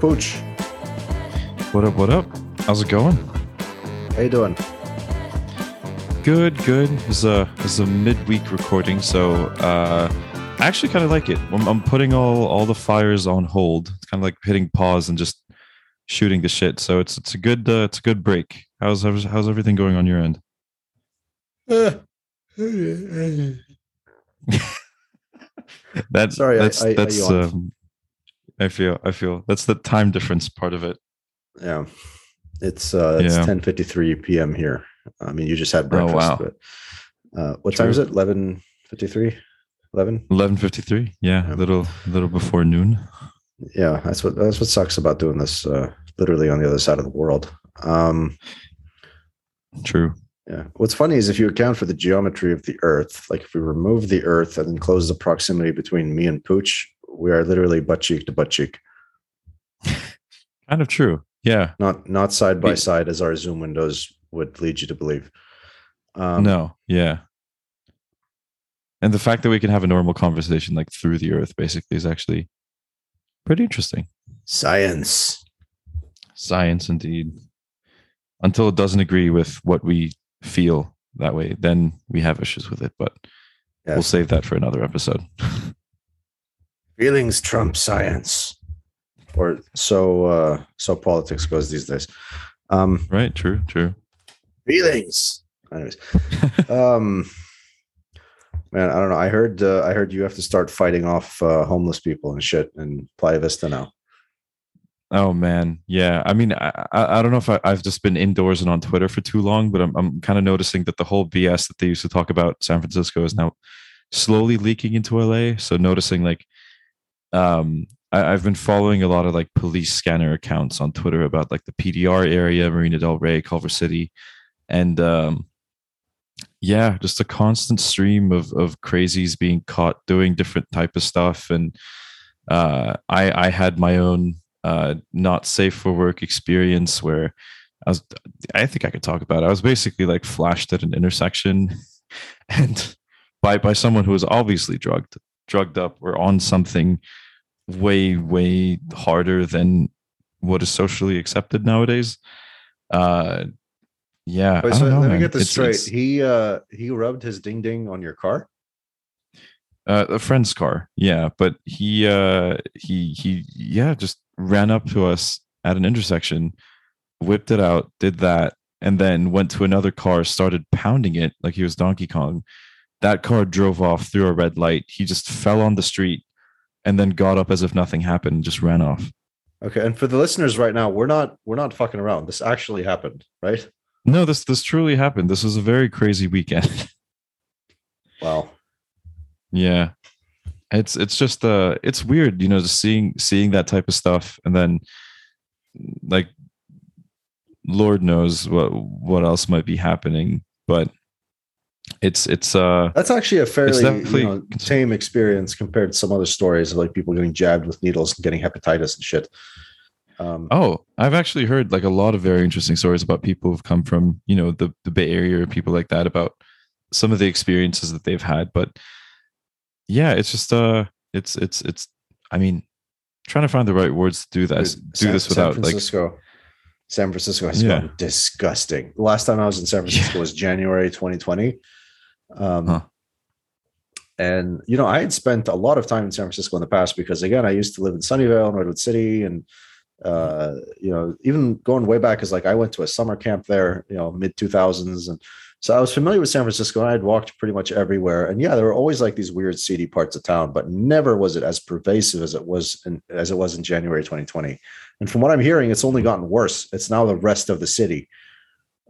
Pooch. What up? What up? How's it going? How you doing? Good, good. It's a it's a midweek recording, so uh, I actually kind of like it. I'm, I'm putting all all the fires on hold. It's kind of like hitting pause and just shooting the shit. So it's it's a good uh, it's a good break. How's how's everything going on your end? that Sorry, I- that's I- I that's yawned. I feel I feel that's the time difference part of it. yeah, it's uh, it's Yeah. 10:53 p.m. here. I mean, you just had breakfast, Oh, wow. but uh, what time is it? 11:53. 11. Eleven fifty three. Yeah, Yeah. a little little before noon. Yeah, that's what that's what sucks about doing this. Uh, literally on the other side of the world. Um, True. yeah. What's funny is if you account for the geometry of the Earth, like if we remove the Earth and then close the proximity between me and Pooch, we are literally butt cheek to butt cheek. Kind of true. Yeah. Not not side by side as our Zoom windows would lead you to believe. Um, no. Yeah. And the fact that we can have a normal conversation like through the earth basically is actually pretty interesting. Science. Science indeed. Until it doesn't agree with what we feel that way, then we have issues with it. But we'll save that for another episode. Feelings trump science. Or so uh so politics goes these days. Um right? True, true. feelings. Anyways. um man, I don't know. I heard uh, I heard you have to start fighting off uh, homeless people and shit in Playa Vista now. Oh man, yeah. I mean, I, I I don't know if I, I've just been indoors and on Twitter for too long, but I'm I'm kind of noticing that the whole BS that they used to talk about San Francisco is now slowly leaking into LA. So noticing like, um, I, I've been following a lot of like police scanner accounts on Twitter about like the PDR area, Marina Del Rey, Culver City, and um, yeah, just a constant stream of of crazies being caught doing different type of stuff. And uh, I I had my own uh, not safe for work experience where I was I think I could talk about it. I was basically like flashed at an intersection and by by someone who was obviously drugged drugged up or on something way way harder than what is socially accepted nowadays. Uh yeah. Wait, so know, let me get this It's- straight. it's- he uh he rubbed his ding ding on your car? uh, a friend's car yeah but he uh he he yeah just ran up to us at an intersection whipped it out did that and then went to another car started pounding it like he was donkey kong that car drove off through a red light he just fell on the street and then got up as if nothing happened and just ran off Okay, and for the listeners right now, we're not we're not fucking around. This actually happened, right? no this this truly happened this was a very crazy weekend Wow. Yeah. It's it's just uh it's weird, you know, just seeing seeing that type of stuff and then like Lord knows what what else might be happening, but it's it's uh That's actually a fairly you know, tame experience compared to some other stories of like people getting jabbed with needles and getting hepatitis and shit. Um, oh, I've actually heard like a lot of very interesting stories about people who've come from, you know, the the Bay Area or people like that about some of the experiences that they've had, but yeah, it's just uh it's it's it's I mean trying to find the right words to do this dude, do San- this without San like Francisco. San Francisco has Yeah. disgusting. The last time I was in San Francisco was January 2020. Um, Huh. And you know, I had spent a lot of time in San Francisco in the past because again, I used to live in Sunnyvale, and Redwood City, and uh, you know, even going way back is like I went to a summer camp there, you know, mid 2000s, and so I was familiar with San Francisco. And I had walked pretty much everywhere, and yeah, there were always like these weird, seedy parts of town, but never was it as pervasive as it was in, as it was in January 2020. And from what I'm hearing, it's only gotten worse. It's now the rest of the city.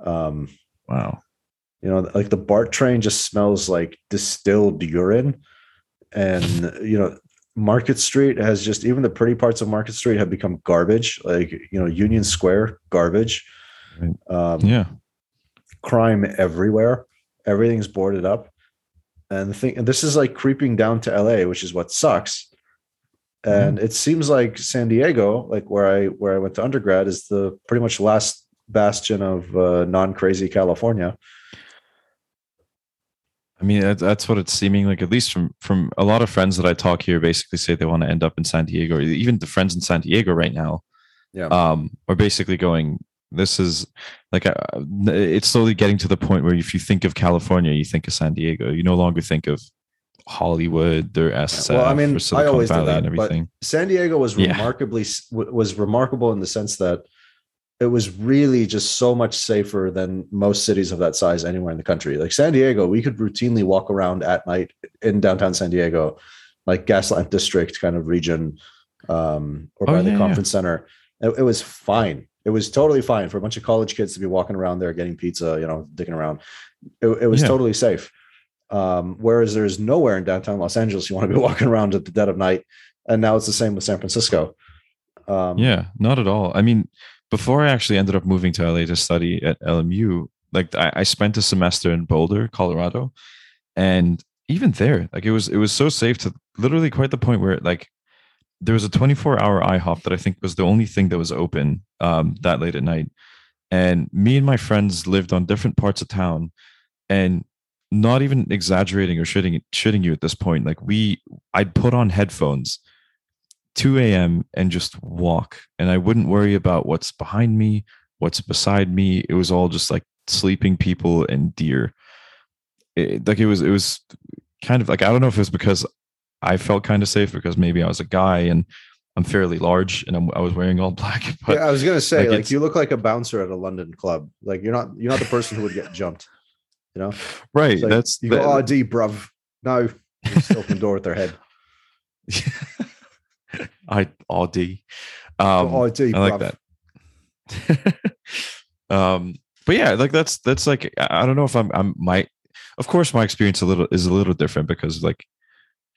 Um, wow. You know like the bart train just smells like distilled urine. And you know market street has just even the pretty parts of market street have become garbage. Like you know union square garbage. Um, Yeah. crime everywhere. Everything's boarded up. And the thing and this is like creeping down to la which is what sucks. And it seems like san diego like where i where i went to undergrad is the pretty much last bastion of uh, non-crazy california I mean, that's what it's seeming like. At least from from a lot of friends that I talk here, basically say they want to end up in San Diego, even the friends in San Diego right now, yeah, um, are basically going. This is like uh, it's slowly getting to the point where if you think of California, you think of San Diego. You no longer think of Hollywood or SF. Well, I mean, I always Valley do that, and everything. San Diego was Yeah. remarkably was remarkable in the sense that it was really just so much safer than most cities of that size anywhere in the country. Like San Diego, we could routinely walk around at night in downtown San Diego, like Gaslamp District kind of region, um, or Oh, by the yeah, yeah. conference center. It, it was fine. It was totally fine for a bunch of college kids to be walking around there getting pizza, you know, dicking around. It, it was Yeah. totally safe. Um, whereas there's nowhere in downtown Los Angeles you want to be walking around at the dead of night. And now it's the same with San Francisco. Um, Yeah, not at all. I mean, before I actually ended up moving to LA to study at LMU, like I, I spent a semester in Boulder, Colorado, and even there, like it was it was so safe to literally quite the point where like there was a 24 hour IHOP that I think was the only thing that was open um, that late at night, and me and my friends lived on different parts of town, and not even exaggerating or shitting shitting you at this point, like we I'd put on headphones 2 a.m. and just walk. And I wouldn't worry about what's behind me, what's beside me. It was all just like sleeping people and deer. It, like it was, it was kind of like, I don't know if it was because I felt kind of safe because maybe I was a guy and I'm fairly large and I'm, I was wearing all black. But yeah, I was gonna say, like, like, you look like a bouncer at a London club. Like you're not you're not the person who would get jumped. You know, right, like, that's you go, that- oh, bruv. No, just open the door with their head. I. Um, oh, D, I like bruv. that. um, but yeah, like that's that's like I don't know if I'm I'm my of course my experience a little is a little different because like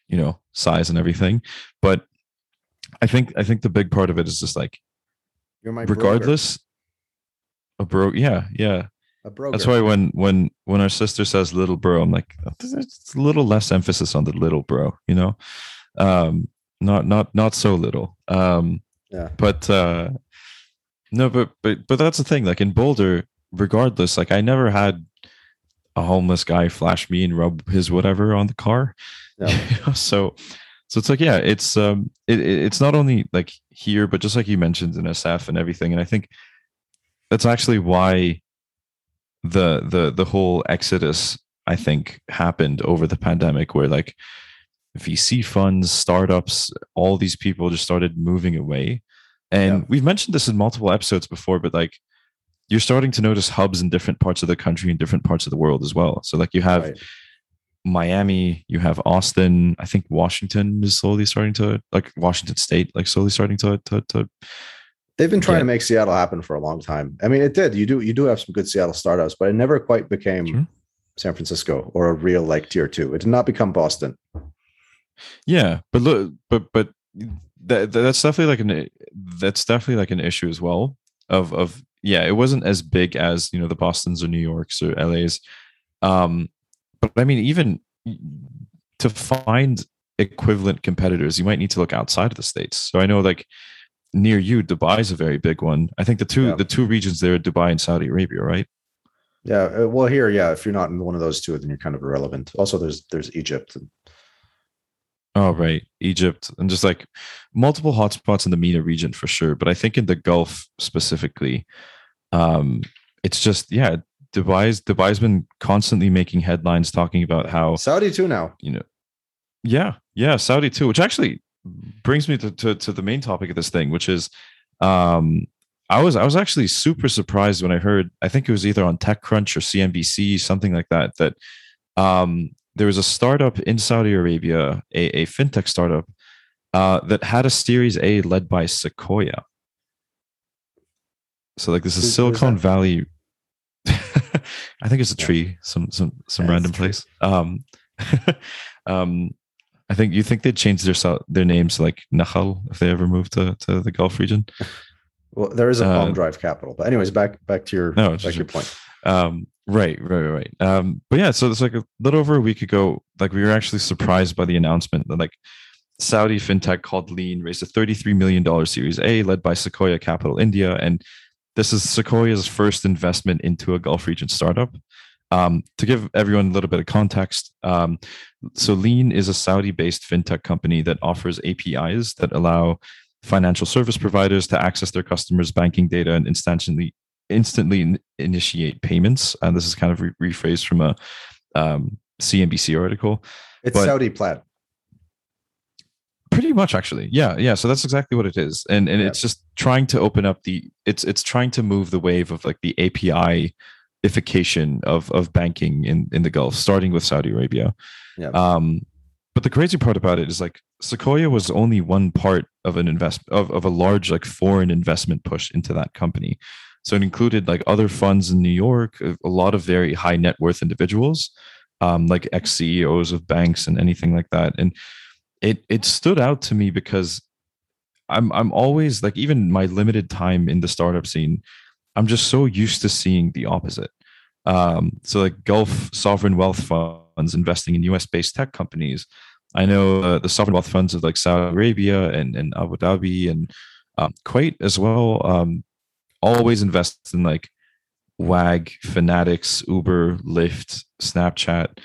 you know size and everything, but I think I think the big part of it is just like You're my broker. regardless a bro yeah yeah A broker. that's why when when when our sister says little bro i'm like it's a little less emphasis on the little bro you know um not not not so little um Yeah. but uh no but but but that's the thing like in boulder regardless like i never had a homeless guy flash me and rub his whatever on the car Yeah. So so it's like yeah it's um it, it- it's not only like here but just like you mentioned in sf and everything and i think that's actually why the the the whole exodus i think happened over the pandemic where like vc funds startups all these people just started moving away and Yeah. we've mentioned this in multiple episodes before but like you're starting to notice hubs in different parts of the country and different parts of the world as well so like you have Right. Miami, you have Austin. I think Washington is slowly starting to like Washington State, like slowly starting to to, to They've been trying Yeah. to make Seattle happen for a long time. I mean, it did. You do you do have some good Seattle startups, but it never quite became Sure. San Francisco or a real like tier two. It did not become Boston. Yeah. But look, but but that that's definitely like an that's definitely like an issue as well. Of of yeah, it wasn't as big as you know the Boston's or New York's or LA's. Um, but I mean, even to find equivalent competitors, you might need to look outside of the states. So I know like near you, Dubai is a very big one. I think the two Yeah. the two regions there are Dubai and Saudi Arabia, right? Yeah. uh, Well, here, yeah. If you're not in one of those two, then you're kind of irrelevant. Also, there's there's Egypt. Oh, right. Egypt and just like multiple hotspots in the MENA region for sure. But I think in the Gulf specifically, um, it's just, yeah, Dubai's Dubai's been constantly making headlines talking about how, Saudi too now. you know, yeah, yeah, Saudi too, which actually brings me to, to, to the main topic of this thing, which is um I was I was actually super surprised when I heard I think it was either on TechCrunch or CNBC, something like that, that um there was a startup in Saudi Arabia, a, a fintech startup, uh, that had a Series A led by Sequoia. So like this is who's Silicon that? Valley. I think it's a tree, some some some Yeah, random place. Um, um, I think you think they'd change their their names like Nahal if they ever moved to to the Gulf region. Well, there is a Uh, Palm Drive capital. But anyways, back back to your No, back it's to just- your point. Um, right, right, right. Um, but yeah, so it's like a little over a week ago, like we were actually surprised by the announcement that like Saudi fintech called Lean raised a $33 million Series A led by Sequoia Capital India. And this is Sequoia's first investment into a Gulf region startup. Um, to give everyone a little bit of context, um, so Lean is a Saudi based fintech company that offers APIs that allow financial service providers to access their customers' banking data and instantly instantly initiate payments. And this is kind of re- rephrased from a um, CNBC article. It's but Saudi Plaid. Pretty much, actually, yeah, yeah. So that's exactly what it is, and and yeah. it's just trying to open up the. It's it's trying to move the wave of like the API ification of of banking in in the Gulf, starting with Saudi Arabia. Yeah. Um, but the crazy part about it is like Sequoia was only one part of an investment of, of a large like foreign investment push into that company. So it included like other funds in New York, a lot of very high net worth individuals, um, like ex CEOs of banks and anything like that. And it it stood out to me because I'm I'm always like even my limited time in the startup scene, I'm just so used to seeing the opposite. Um, so like Gulf sovereign wealth funds investing in US based tech companies. I know uh, the sovereign wealth funds of like Saudi Arabia and, and Abu Dhabi and um, Kuwait as well. Um, always invest in like Wag, Fanatics, Uber, Lyft, Snapchat.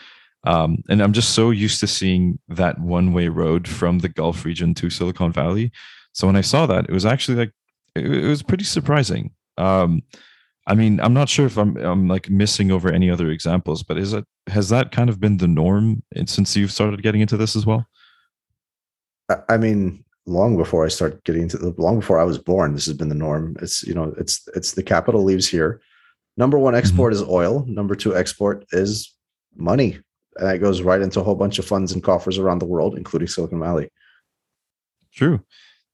Um, and I'm just so used to seeing that one way road from the Gulf region to Silicon Valley. So when I saw that, it was actually like, it, it was pretty surprising. Um, I mean, I'm not sure if I'm I'm like missing over any other examples, but is it has that kind of been the norm since you've started getting into this as well? I mean, long before I started getting into the long before I was born, this has been the norm. It's you know, it's it's the capital leaves here. Number one export mm-hmm. is oil. Number two export is money, and that goes right into a whole bunch of funds and coffers around the world, including Silicon Valley. True.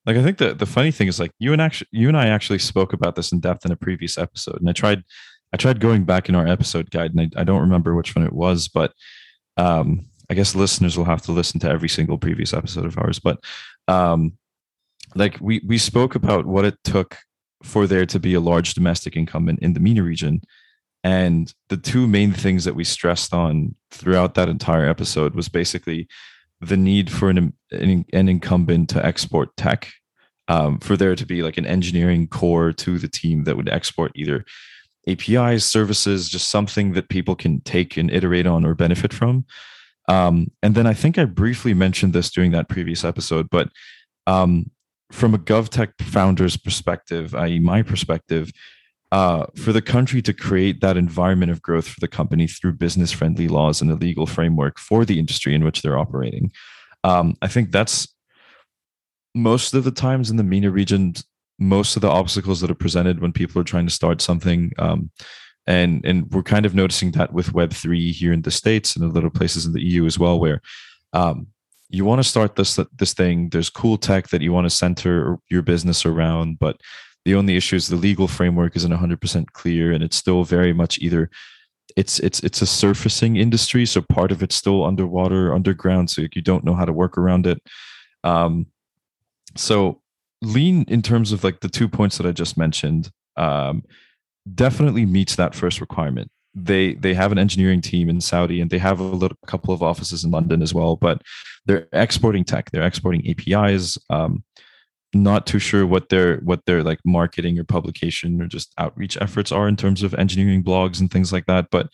Like I think the the funny thing is like you and actually you and I actually spoke about this in depth in a previous episode, and I tried I tried going back in our episode guide, and I, I don't remember which one it was, but um, I guess listeners will have to listen to every single previous episode of ours. But um, like we we spoke about what it took for there to be a large domestic incumbent in the MENA region. And the two main things that we stressed on throughout that entire episode was basically the need for an, an, an incumbent to export tech, um, for there to be like an engineering core to the team that would export either APIs, services, just something that people can take and iterate on or benefit from. Um, and then I think I briefly mentioned this during that previous episode, but um, from a GovTech founder's perspective, i.e., my perspective, uh, for the country to create that environment of growth for the company through business friendly laws and a legal framework for the industry in which they're operating. Um, I think that's most of the times in the MENA region, most of the obstacles that are presented when people are trying to start something. And and we're kind of noticing that with Web three here in the states and a little places in the EU as well, where um, you want to start this this thing. There's cool tech that you want to center your business around, but the only issue is the legal framework isn't 100% clear, and it's still very much either it's it's it's a surfacing industry, so part of it's still underwater, underground, so you don't know how to work around it. Um, so lean in terms of like the two points that I just mentioned. Um, definitely meets that first requirement. They they have an engineering team in Saudi and they have a little couple of offices in London as well, but they're exporting tech. They're exporting APIs. Um, not too sure what their what their like marketing or publication or just outreach efforts are in terms of engineering blogs and things like that. But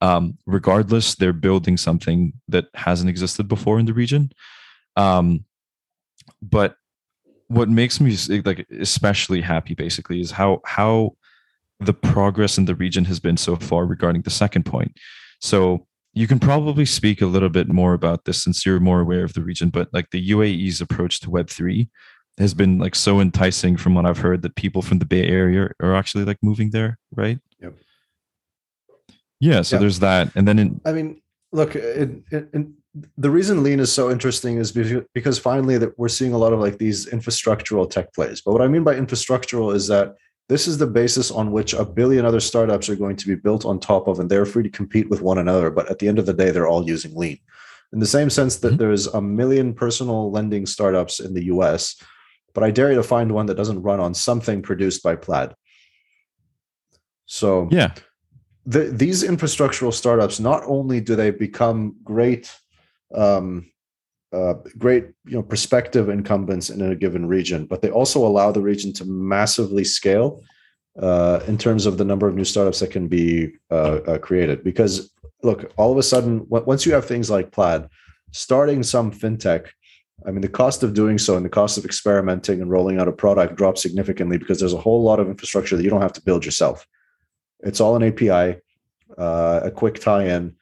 um, regardless, they're building something that hasn't existed before in the region. Um, but what makes me like especially happy basically is how how the progress in the region has been so far regarding the second point. So you can probably speak a little bit more about this since you're more aware of the region, but like the UAE's approach to Web3 has been like so enticing from what I've heard that people from the Bay Area are actually like moving there, right? Yep. Yeah. So there's that. And then in, I mean, look, it, it, it, the reason lean is so interesting is because finally that we're seeing a lot of like these infrastructural tech plays. But what I mean by infrastructural is that this is the basis on which a billion other startups are going to be built on top of, and they're free to compete with one another. But at the end of the day, they're all using lean. In the same sense that mm-hmm. there's a million personal lending startups in the US, but I dare you to find one that doesn't run on something produced by Plaid. So, yeah, the, these infrastructural startups not only do they become great um, uh, great you know prospective incumbents in a given region, but they also allow the region to massively scale uh, in terms of the number of new startups that can be uh, uh, created. Because look, all of a sudden, once you have things like Plaid, starting some fintech, I mean, the cost of doing so and the cost of experimenting and rolling out a product drops significantly because there's a whole lot of infrastructure that you don't have to build yourself. It's all an API, uh, a quick tie-in,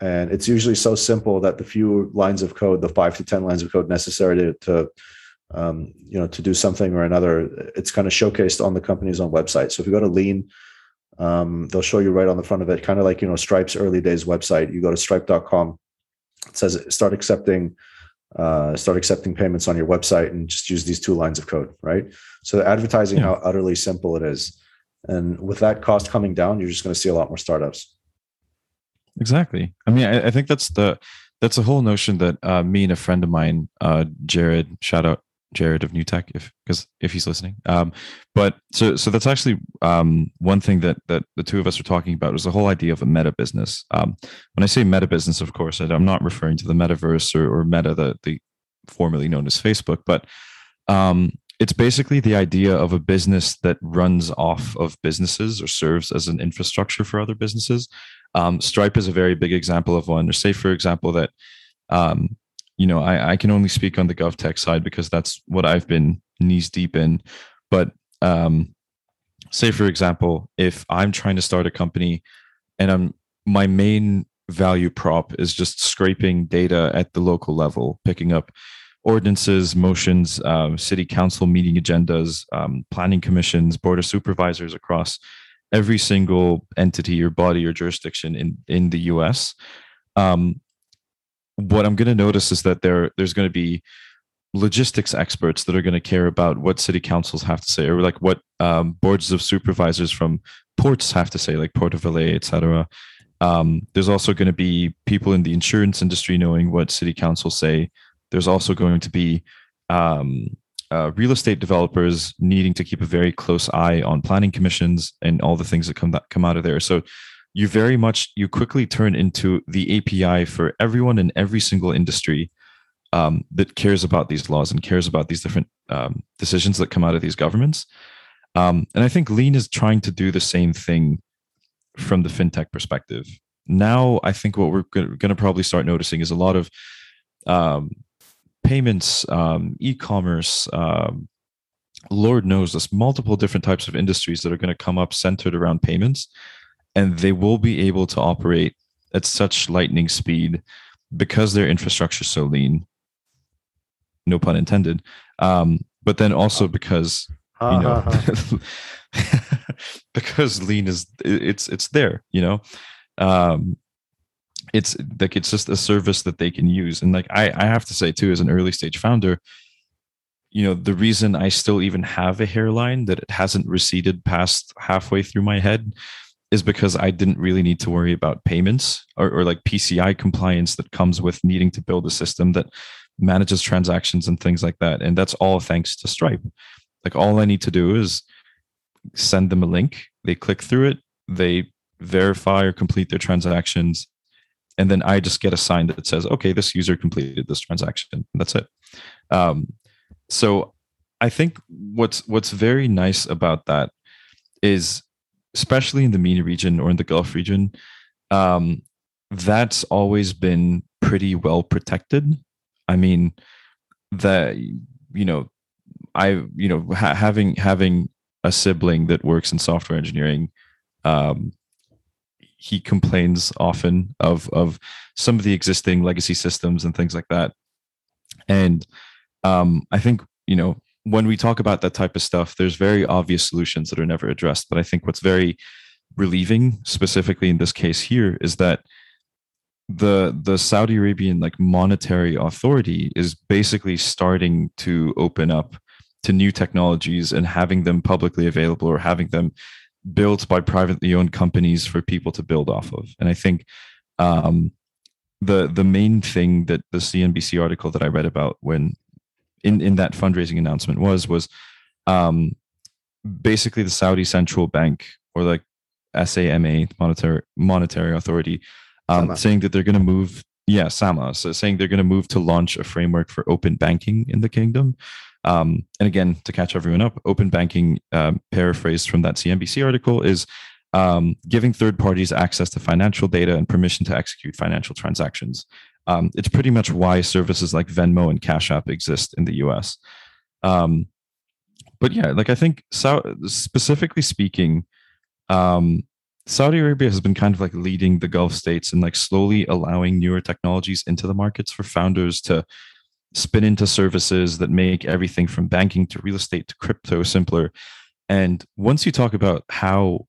and it's usually so simple that the few lines of code, the five to ten lines of code necessary to, to um, you know, to do something or another, it's kind of showcased on the company's own website. So if you go to Lean, um, they'll show you right on the front of it, kind of like you know Stripe's early days website. You go to stripe.com, it says start accepting uh, start accepting payments on your website and just use these two lines of code, right? So advertising yeah. how utterly simple it is. And with that cost coming down, you're just going to see a lot more startups. Exactly. I mean, I, I think that's the that's a whole notion that uh, me and a friend of mine, uh, Jared, shout out Jared of New Tech, if because if he's listening. Um, but so so that's actually um, one thing that that the two of us are talking about is the whole idea of a meta business. Um, when I say meta business, of course, I'm not referring to the metaverse or, or Meta, the the formerly known as Facebook, but um, it's basically the idea of a business that runs off of businesses or serves as an infrastructure for other businesses. Um, Stripe is a very big example of one. Or say, for example, that um, you know, I, I can only speak on the GovTech side because that's what I've been knees deep in. But um, say, for example, if I'm trying to start a company and I'm my main value prop is just scraping data at the local level, picking up ordinances, motions, um, city council meeting agendas, um, planning commissions, board of supervisors across every single entity or body or jurisdiction in in the U.S. Um, what I'm going to notice is that there there's going to be logistics experts that are going to care about what city councils have to say or like what um, boards of supervisors from ports have to say like port of la etc um, there's also going to be people in the insurance industry knowing what city councils say there's also going to be um, uh, real estate developers needing to keep a very close eye on planning commissions and all the things that come that come out of there so you very much you quickly turn into the API for everyone in every single industry um, that cares about these laws and cares about these different um, decisions that come out of these governments. Um, and I think Lean is trying to do the same thing from the fintech perspective. Now, I think what we're going to probably start noticing is a lot of um, payments, um, e-commerce. Um, Lord knows, there's multiple different types of industries that are going to come up centered around payments and they will be able to operate at such lightning speed because their infrastructure is so lean. No pun intended. Um, but then also because you know because lean is it's it's there you know? Um, it's like it's just a service that they can use and like i i have to say too as an early stage founder you know the reason i still even have a hairline that it hasn't receded past halfway through my head is because I didn't really need to worry about payments or, or, like PCI compliance that comes with needing to build a system that manages transactions and things like that. And that's all thanks to Stripe. Like all I need to do is send them a link, they click through it, they verify or complete their transactions, and then I just get a sign that says, okay, this user completed this transaction. That's it. Um, so I think what's what's very nice about that is especially in the MENA region or in the Gulf region, um, that's always been pretty well protected. I mean, that you know, I you know ha- having having a sibling that works in software engineering, um, he complains often of of some of the existing legacy systems and things like that. And um, I think you know when we talk about that type of stuff, there's very obvious solutions that are never addressed. But I think what's very relieving, specifically in this case here, is that the the Saudi Arabian like monetary authority is basically starting to open up to new technologies and having them publicly available or having them built by privately owned companies for people to build off of. And I think um, the the main thing that the CNBC article that I read about when in in that fundraising announcement was was um, basically the Saudi Central Bank or like SAMA monetary monetary authority um, saying that they're going to move yeah SAMA. So saying they're going to move to launch a framework for open banking in the kingdom Um, and again, to catch everyone up, open banking, um, paraphrased from that CNBC article, is um, giving third parties access to financial data and permission to execute financial transactions. Um, it's pretty much why services like Venmo and Cash App exist in the US. Um, but yeah, like I think, so, specifically speaking, um, Saudi Arabia has been kind of like leading the Gulf states and like slowly allowing newer technologies into the markets for founders to spin into services that make everything from banking to real estate to crypto simpler. And once you talk about how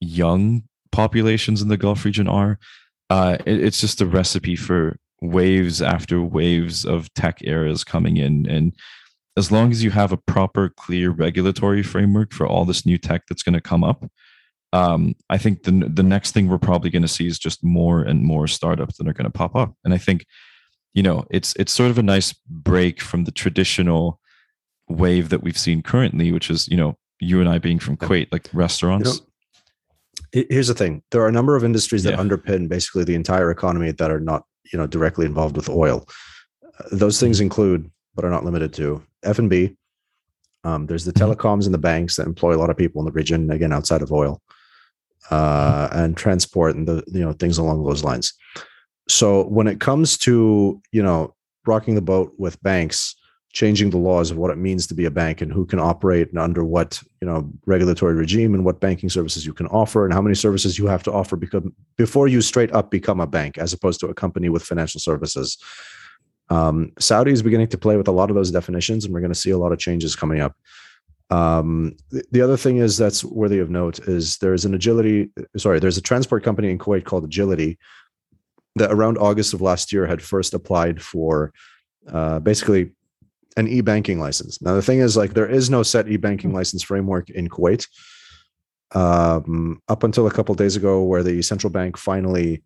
young populations in the Gulf region are, uh, it, it's just a recipe for waves after waves of tech eras coming in. And as long as you have a proper, clear regulatory framework for all this new tech that's going to come up, um, I think the the next thing we're probably going to see is just more and more startups that are going to pop up. And I think, you know, it's it's sort of a nice break from the traditional wave that we've seen currently, which is you know you and I being from Kuwait, like restaurants. You know, here's the thing there are a number of industries that yeah. underpin basically the entire economy that are not you know directly involved with oil uh, those things mm-hmm. include but are not limited to f&b um, there's the mm-hmm. telecoms and the banks that employ a lot of people in the region again outside of oil uh, and transport and the you know things along those lines so when it comes to you know rocking the boat with banks changing the laws of what it means to be a bank and who can operate and under what you know regulatory regime and what banking services you can offer and how many services you have to offer because before you straight up become a bank as opposed to a company with financial services. Um, saudi is beginning to play with a lot of those definitions and we're going to see a lot of changes coming up. Um, the, the other thing is that's worthy of note is there's an agility sorry there's a transport company in kuwait called agility that around august of last year had first applied for uh, basically an e-banking license. Now the thing is, like, there is no set e-banking hmm. license framework in Kuwait. Um, up until a couple days ago, where the central bank finally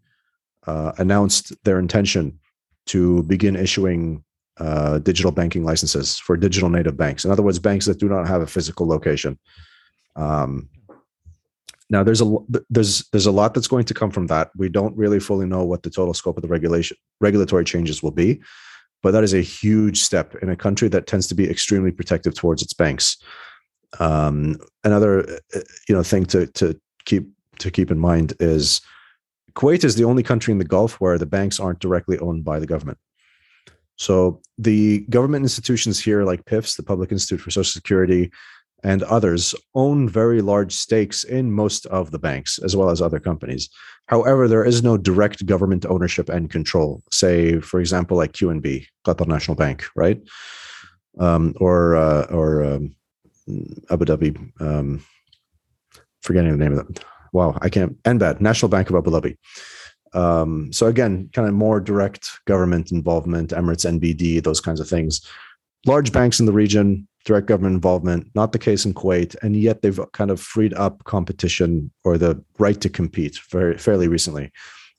uh, announced their intention to begin issuing uh, digital banking licenses for digital native banks. In other words, banks that do not have a physical location. Um, now, there's a there's there's a lot that's going to come from that. We don't really fully know what the total scope of the regulation regulatory changes will be but that is a huge step in a country that tends to be extremely protective towards its banks. Um, another uh, you know thing to to keep to keep in mind is Kuwait is the only country in the Gulf where the banks aren't directly owned by the government. So the government institutions here, like PIFS, the Public Institute for Social Security, and others own very large stakes in most of the banks as well as other companies. However, there is no direct government ownership and control. Say, for example, like QNB, Qatar National Bank, right? Um, or uh, or um, Abu Dhabi. Um, forgetting the name of that. Wow, I can't. NBAD, National Bank of Abu Dhabi. Um, so again, kind of more direct government involvement, Emirates NBD, those kinds of things. Large banks in the region direct government involvement, not the case in Kuwait, and yet they've kind of freed up competition or the right to compete very fairly recently.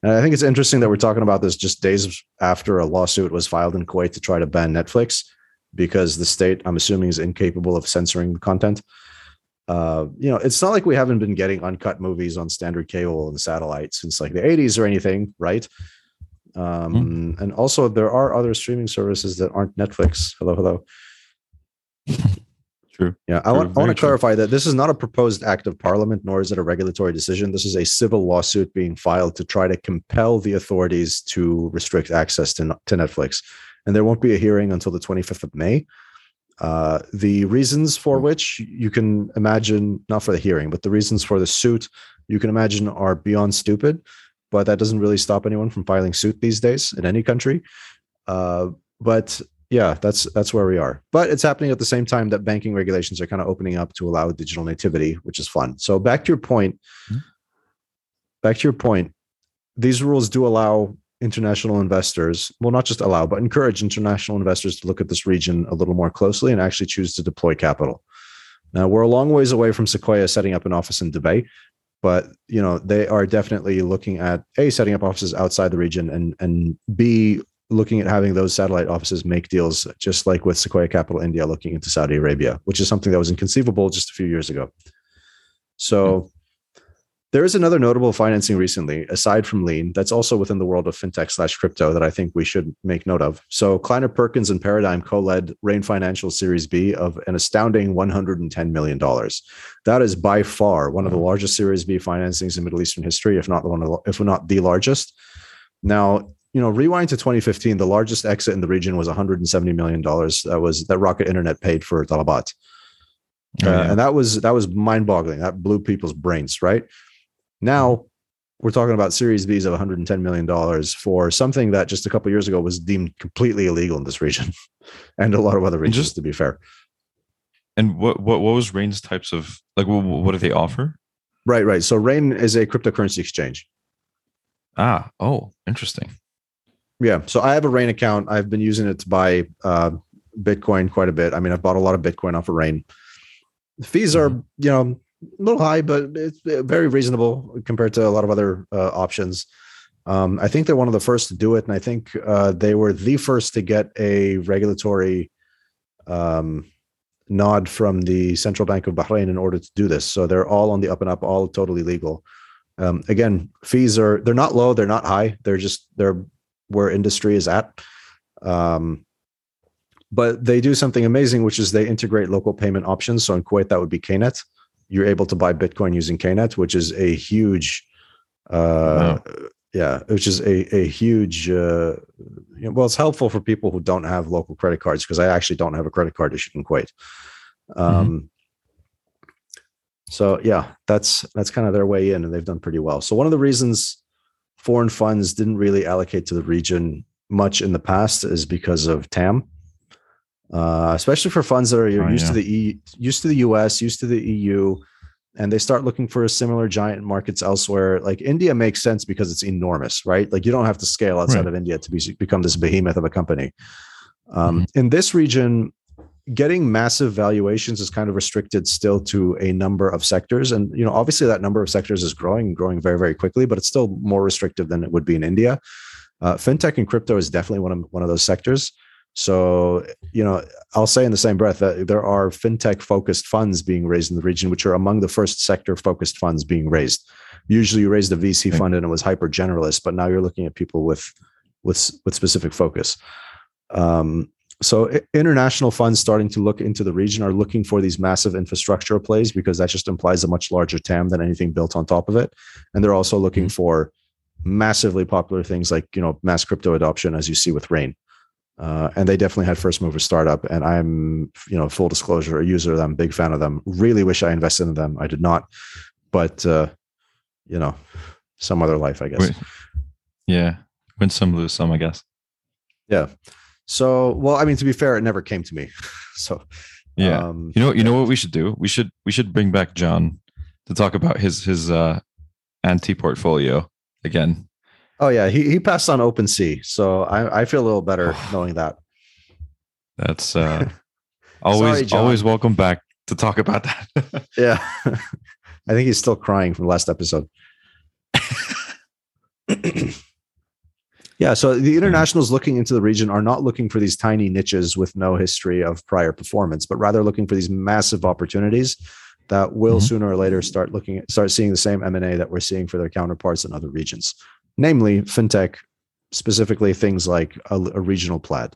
And I think it's interesting that we're talking about this just days after a lawsuit was filed in Kuwait to try to ban Netflix because the state, I'm assuming, is incapable of censoring the content. Uh, you know, it's not like we haven't been getting uncut movies on standard cable and satellite since like the 80s or anything, right? Um, mm. And also, there are other streaming services that aren't Netflix. Hello, hello True. Yeah, I want, I want to clarify that this is not a proposed act of parliament, nor is it a regulatory decision. This is a civil lawsuit being filed to try to compel the authorities to restrict access to, to Netflix. And there won't be a hearing until the 25th of May. Uh, the reasons for hmm. which you can imagine, not for the hearing, but the reasons for the suit, you can imagine are beyond stupid. But that doesn't really stop anyone from filing suit these days in any country. Uh, but yeah, that's that's where we are. But it's happening at the same time that banking regulations are kind of opening up to allow digital nativity, which is fun. So back to your point. Mm-hmm. Back to your point. These rules do allow international investors, well, not just allow, but encourage international investors to look at this region a little more closely and actually choose to deploy capital. Now we're a long ways away from Sequoia setting up an office in Dubai, but you know they are definitely looking at a setting up offices outside the region and and b looking at having those satellite offices make deals, just like with Sequoia Capital India looking into Saudi Arabia, which is something that was inconceivable just a few years ago. So hmm. there is another notable financing recently, aside from Lean, that's also within the world of fintech slash crypto that I think we should make note of. So Kleiner Perkins and Paradigm co-led Rain Financial Series B of an astounding $110 million. That is by far one of the largest Series B financings in Middle Eastern history, if not the one, of the, if not the largest. Now, you know, rewind to 2015, the largest exit in the region was 170 million dollars. That was that Rocket Internet paid for Talabat, oh, yeah. uh, and that was that was mind-boggling. That blew people's brains, right? Now we're talking about Series Bs of 110 million dollars for something that just a couple years ago was deemed completely illegal in this region, and a lot of other regions. Just, to be fair. And what what what was Rain's types of like? What, what do they offer? Right, right. So Rain is a cryptocurrency exchange. Ah, oh, interesting. Yeah. So I have a Rain account. I've been using it to buy uh, Bitcoin quite a bit. I mean, I've bought a lot of Bitcoin off of Rain. The fees are, mm-hmm. you know, a little high, but it's very reasonable compared to a lot of other uh, options. Um, I think they're one of the first to do it, and I think uh, they were the first to get a regulatory um, nod from the Central Bank of Bahrain in order to do this. So they're all on the up and up, all totally legal. Um, again, fees are they're not low, they're not high. They're just they're where industry is at. Um, but they do something amazing, which is they integrate local payment options. So in Kuwait, that would be KNet you're able to buy Bitcoin using KNet, which is a huge, uh, wow. yeah, which is a a huge. Uh, you know, well, it's helpful for people who don't have local credit cards because I actually don't have a credit card issued in Kuwait. Um, mm-hmm. So yeah, that's that's kind of their way in, and they've done pretty well. So one of the reasons foreign funds didn't really allocate to the region much in the past is because of TAM uh, especially for funds that are oh, used yeah. to the e, used to the US, used to the EU, and they start looking for a similar giant markets elsewhere. Like India makes sense because it's enormous, right? Like you don't have to scale outside right. of India to be, become this behemoth of a company. Um, mm-hmm. In this region, getting massive valuations is kind of restricted still to a number of sectors, and you know, obviously that number of sectors is growing, growing very, very quickly, but it's still more restrictive than it would be in India. Uh, fintech and crypto is definitely one of one of those sectors. So, you know, I'll say in the same breath that there are fintech focused funds being raised in the region, which are among the first sector focused funds being raised. Usually you raised a VC fund and it was hyper generalist, but now you're looking at people with with with specific focus. Um, so international funds starting to look into the region are looking for these massive infrastructure plays because that just implies a much larger TAM than anything built on top of it. And they're also looking mm-hmm. for massively popular things like you know mass crypto adoption, as you see with Rain. Uh, and they definitely had first mover startup. And I'm, you know, full disclosure, a user of them, big fan of them. Really wish I invested in them. I did not, but uh, you know, some other life, I guess. Yeah, win some, lose some, I guess. Yeah. So, well, I mean, to be fair, it never came to me. so, yeah, um, you know, you know what we should do? We should we should bring back John to talk about his his uh anti portfolio again Oh yeah, he he passed on OpenSea, so I I feel a little better knowing that. That's uh, always Sorry, always welcome back to talk about that. yeah, I think he's still crying from last episode. yeah, so the internationals looking into the region are not looking for these tiny niches with no history of prior performance, but rather looking for these massive opportunities that will mm-hmm. sooner or later start looking at, start seeing the same M&A that we're seeing for their counterparts in other regions namely fintech, specifically things like a, a regional plaid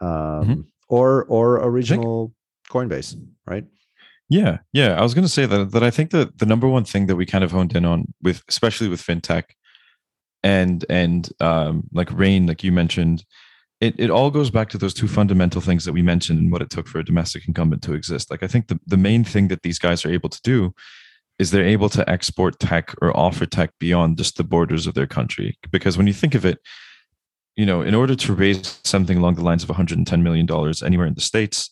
um, mm-hmm. or or a regional Coinbase, right? Yeah, yeah. I was going to say that that I think that the number one thing that we kind of honed in on with, especially with fintech, and and um, like Rain, like you mentioned, it it all goes back to those two fundamental things that we mentioned and what it took for a domestic incumbent to exist. Like I think the the main thing that these guys are able to do is they're able to export tech or offer tech beyond just the borders of their country. Because when you think of it, you know, in order to raise something along the lines of 110 million dollars anywhere in the states,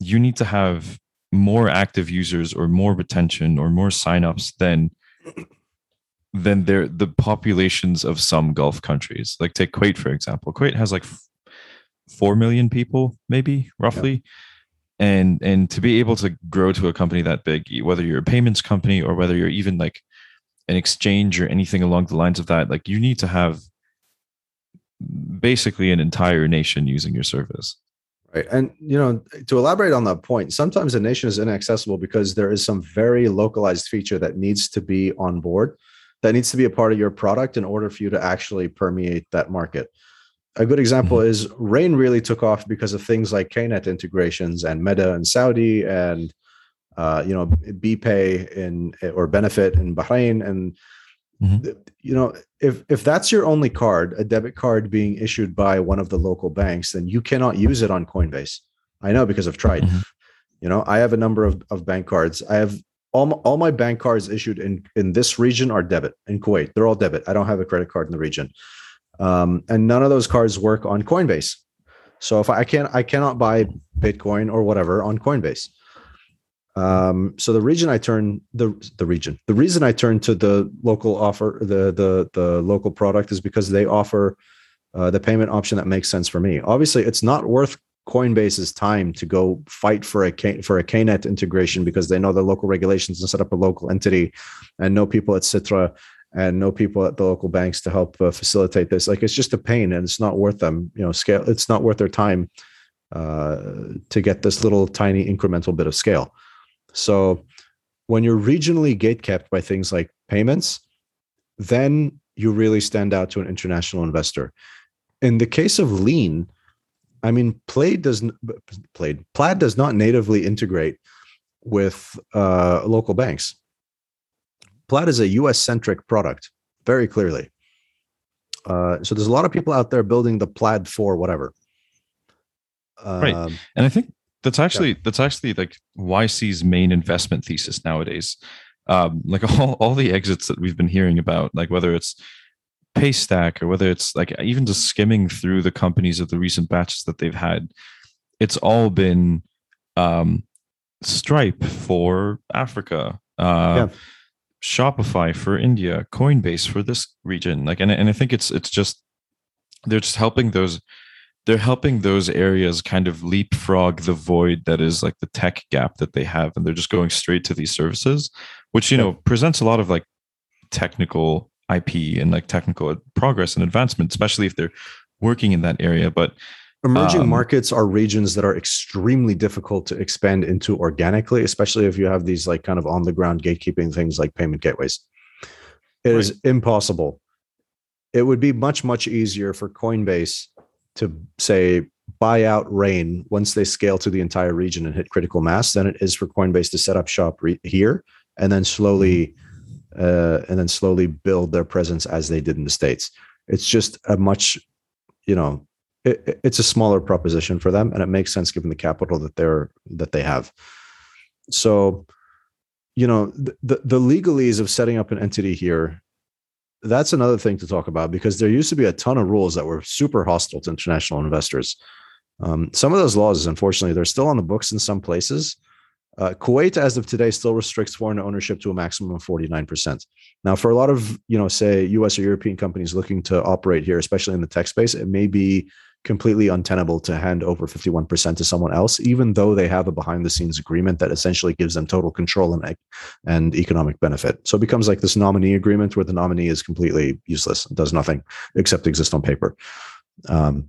you need to have more active users or more retention or more signups than than their the populations of some Gulf countries. Like take Kuwait for example. Kuwait has like four million people, maybe roughly and and to be able to grow to a company that big whether you're a payments company or whether you're even like an exchange or anything along the lines of that like you need to have basically an entire nation using your service Right. And, you know, to elaborate on that point, sometimes a nation is inaccessible because there is some very localized feature that needs to be on board, that needs to be a part of your product in order for you to actually permeate that market. A good example mm-hmm. is Rain really took off because of things like KNet integrations and Mada and Saudi and, uh, you know, BPay in or Benefit in Bahrain. And, mm-hmm. you know, if if that's your only card, a debit card being issued by one of the local banks, then you cannot use it on Coinbase. I know because I've tried. Mm-hmm. You know, I have a number of, of bank cards. I have all my, all my bank cards issued in in this region are debit in Kuwait. They're all debit. I don't have a credit card in the region, um, and none of those cards work on Coinbase. So if I, I can't, I cannot buy Bitcoin or whatever on Coinbase. Um, so the region I turn the the region the reason I turn to the local offer the the the local product is because they offer uh, the payment option that makes sense for me. Obviously, it's not worth Coinbase's time to go fight for a K, for a KNet integration because they know the local regulations and set up a local entity, and know people at Citra and know people at the local banks to help uh, facilitate this. Like it's just a pain, and it's not worth them. You know, scale. It's not worth their time uh, to get this little tiny incremental bit of scale. So when you're regionally gatekept by things like payments, then you really stand out to an international investor. In the case of Lean, I mean, Plaid does Plaid Plaid does not natively integrate with uh, local banks. Plaid is a U.S. centric product, very clearly. Uh, so there's a lot of people out there building the Plaid for whatever. right, um, and I think that's actually yeah. that's actually like YC's main investment thesis nowadays. Um, like all all the exits that we've been hearing about, like whether it's Paystack or whether it's like even just skimming through the companies of the recent batches that they've had, it's all been um, Stripe for Africa, uh, yeah. Shopify for India, Coinbase for this region. Like, and and I think it's it's just they're just helping those they're helping those areas kind of leapfrog the void that is like the tech gap that they have and they're just going straight to these services which you know presents a lot of like technical ip and like technical progress and advancement especially if they're working in that area but emerging um, markets are regions that are extremely difficult to expand into organically especially if you have these like kind of on the ground gatekeeping things like payment gateways. It right. is impossible. It would be much much easier for coinbase to say buy out Rain once they scale to the entire region and hit critical mass than it is for Coinbase to set up shop re- here and then slowly uh, and then slowly build their presence as they did in the states. It's just a much, you know, it, it's a smaller proposition for them, and it makes sense given the capital that they're that they have. So, you know, the the legalese of setting up an entity here that's another thing to talk about because there used to be a ton of rules that were super hostile to international investors. Um, some of those laws, unfortunately, they're still on the books in some places. Uh, Kuwait, as of today, still restricts foreign ownership to a maximum of 49%. Now, for a lot of, you know, say US or European companies looking to operate here, especially in the tech space, it may be completely untenable to hand over 51% to someone else, even though they have a behind the scenes agreement that essentially gives them total control and, and economic benefit. So it becomes like this nominee agreement where the nominee is completely useless, does nothing except exist on paper. Um,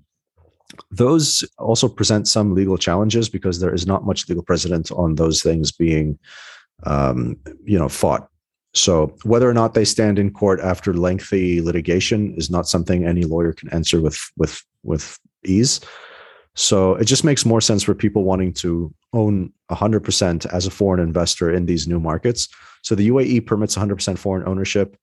those also present some legal challenges because there is not much legal precedent on those things being, um, you know, fought. So whether or not they stand in court after lengthy litigation is not something any lawyer can answer with with with ease. So it just makes more sense for people wanting to own 100% as a foreign investor in these new markets. So the UAE permits 100% foreign ownership.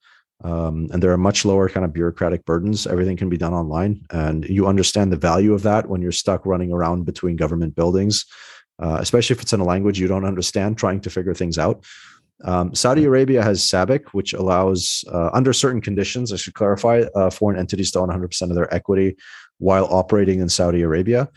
Um, and there are much lower kind of bureaucratic burdens. Everything can be done online, and you understand the value of that when you're stuck running around between government buildings, uh, especially if it's in a language you don't understand, trying to figure things out. Um, Saudi Arabia has SABIC, which allows, uh, under certain conditions, I should clarify, uh, foreign entities to own 100% of their equity while operating in Saudi Arabia.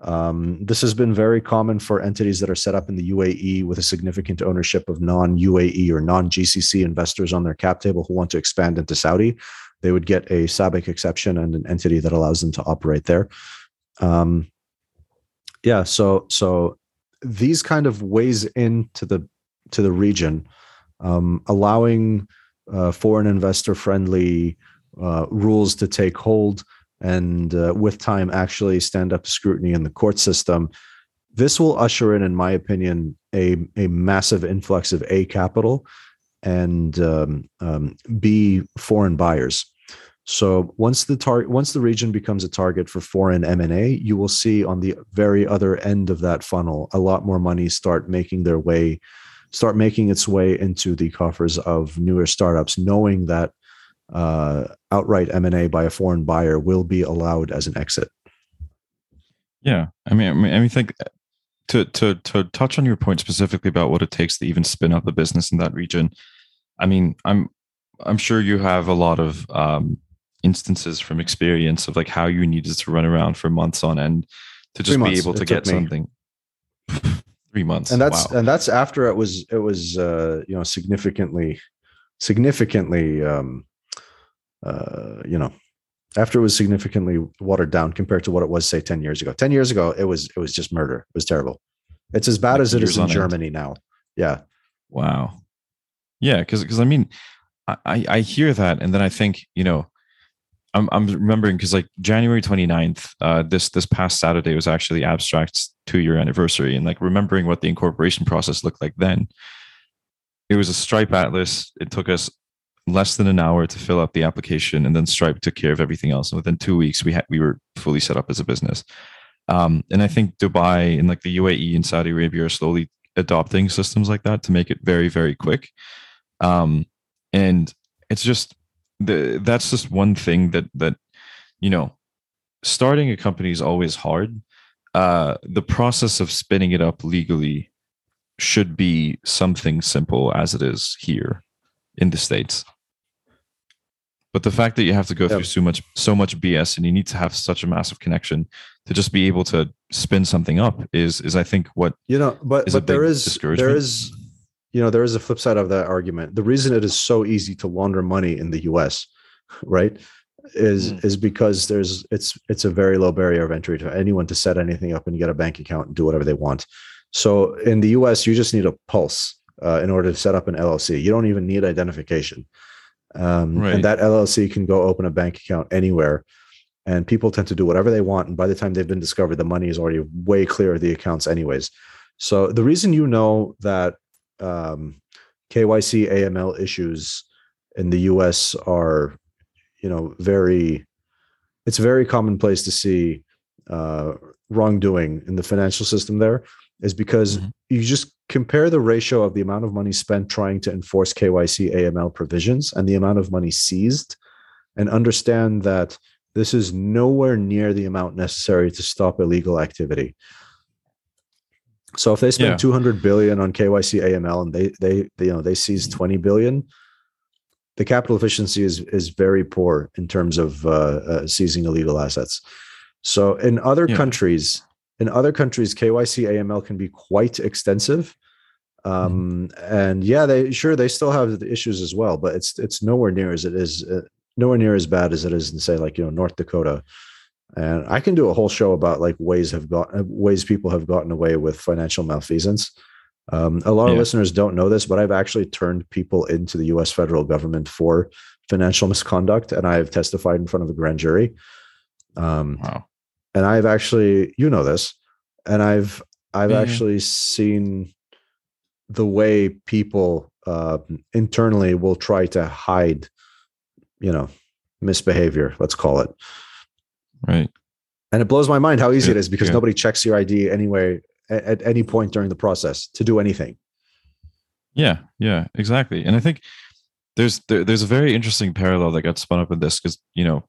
Um, this has been very common for entities that are set up in the UAE with a significant ownership of non UAE or non GCC investors on their cap table who want to expand into Saudi. They would get a SABIC exception and an entity that allows them to operate there. Um, yeah, so so these kind of ways into the to the region, um, allowing uh, foreign investor friendly uh, rules to take hold and uh, with time actually stand up to scrutiny in the court system, this will usher in, in my opinion, a, a massive influx of A capital and um, um, B foreign buyers. So once the tar- once the region becomes a target for foreign M&A, you will see on the very other end of that funnel a lot more money start making their way start making its way into the coffers of newer startups knowing that uh, outright M&A by a foreign buyer will be allowed as an exit. Yeah, I mean, I mean, I mean, think to to to touch on your point specifically about what it takes to even spin up a business in that region. I mean, I'm I'm sure you have a lot of um, instances from experience of like how you needed to run around for months on end to just be able to get something. Three months, and that's wow. and that's after it was it was uh, you know significantly significantly um, uh, you know after it was significantly watered down compared to what it was say 10 years ago. 10 years ago it was it was just murder. It was terrible. It's as bad like as it is in germany end. now. Yeah. Wow. Yeah because because i mean I, I hear that and then i think you know i'm, I'm remembering because like january 29th uh, this this past saturday was actually abstract's two year anniversary and like remembering what the incorporation process looked like then. It was a stripe atlas. It took us less than an hour to fill out the application, and then Stripe took care of everything else. And within two weeks, we had we were fully set up as a business. Um, and I think Dubai and like the UAE and Saudi Arabia are slowly adopting systems like that to make it very very quick. Um, and it's just the that's just one thing that that you know starting a company is always hard. Uh, the process of spinning it up legally should be something simple as it is here in the states. But the fact that you have to go through so much so much BS and you need to have such a massive connection to just be able to spin something up is is I think what you know. But but there is there is you know there is a flip side of that argument. The reason it is so easy to launder money in the U.S. right is mm. is because there's it's it's a very low barrier of entry to anyone to set anything up and get a bank account and do whatever they want. So in the U.S., you just need a pulse uh, in order to set up an LLC. You don't even need identification. Um, right. And that LLC can go open a bank account anywhere. And people tend to do whatever they want. And by the time they've been discovered, the money is already way clear of the accounts, anyways. So the reason you know that um, KYC AML issues in the US are, you know, very, it's very commonplace to see uh, wrongdoing in the financial system there is because mm-hmm. you just compare the ratio of the amount of money spent trying to enforce KYC AML provisions and the amount of money seized and understand that this is nowhere near the amount necessary to stop illegal activity. So if they spend yeah. 200 billion on KYC AML and they, they they you know they seize mm-hmm. 20 billion the capital efficiency is is very poor in terms of uh, uh, seizing illegal assets. So in other yeah. countries, in other countries, KYC AML can be quite extensive. Um, mm-hmm. And yeah, they sure they still have the issues as well, but it's it's nowhere near as it is uh, nowhere near as bad as it is in say like you know North Dakota. And I can do a whole show about like ways have got uh, ways people have gotten away with financial malfeasance. Um, a lot yeah. of listeners don't know this, but I've actually turned people into the U.S. federal government for financial misconduct, and I have testified in front of a grand jury. Um, wow and I've actually, you know this, and I've I've mm-hmm. actually seen the way people uh, internally will try to hide, you know, misbehavior. Let's call it. Right. And it blows my mind how easy yeah, it is because yeah. nobody checks your ID anyway at, at any point during the process to do anything. Yeah, yeah, exactly. And I think there's there, there's a very interesting parallel that got spun up in this because you know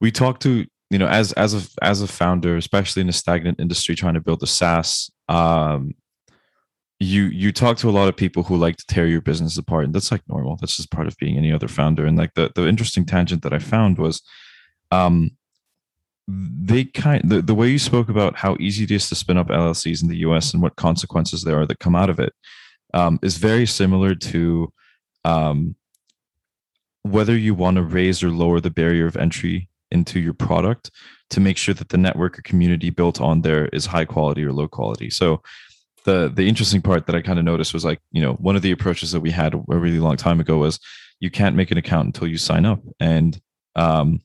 we talk to you know as as a as a founder especially in a stagnant industry trying to build a saas um you you talk to a lot of people who like to tear your business apart and that's like normal. That's just part of being any other founder. And like the the interesting tangent that i found was um they kind the, the way you spoke about how easy it is to spin up llcs in the us and what consequences there are that come out of it um, is very similar to um, whether you want to raise or lower the barrier of entry into your product to make sure that the network or community built on there is high quality or low quality. So the the interesting part that I kind of noticed was like, you know, one of the approaches that we had a really long time ago was you can't make an account until you sign up. And um,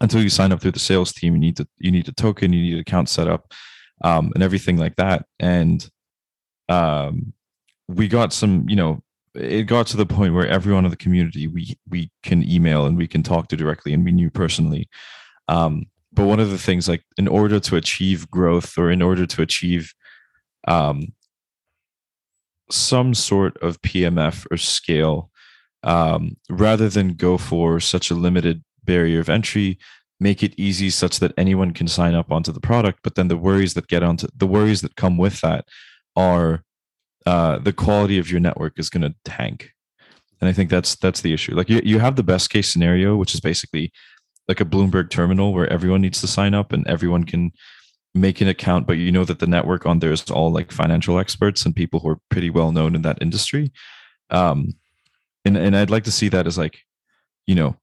until you sign up through the sales team, you need to you need a token, you need an account set up, um, and everything like that. And um, we got some, you know, it got to the point where everyone in the community we we can email and we can talk to directly, and we knew personally. Um, but one of the things, like in order to achieve growth or in order to achieve um, some sort of PMF or scale, um, rather than go for such a limited barrier of entry make it easy such that anyone can sign up onto the product but then the worries that get onto the worries that come with that are uh, the quality of your network is going to tank. And i think that's that's the issue. Like you, you have the best case scenario which is basically like a bloomberg terminal where everyone needs to sign up and everyone can make an account but you know that the network on there is all like financial experts and people who are pretty well known in that industry. Um and and i'd like to see that as like you know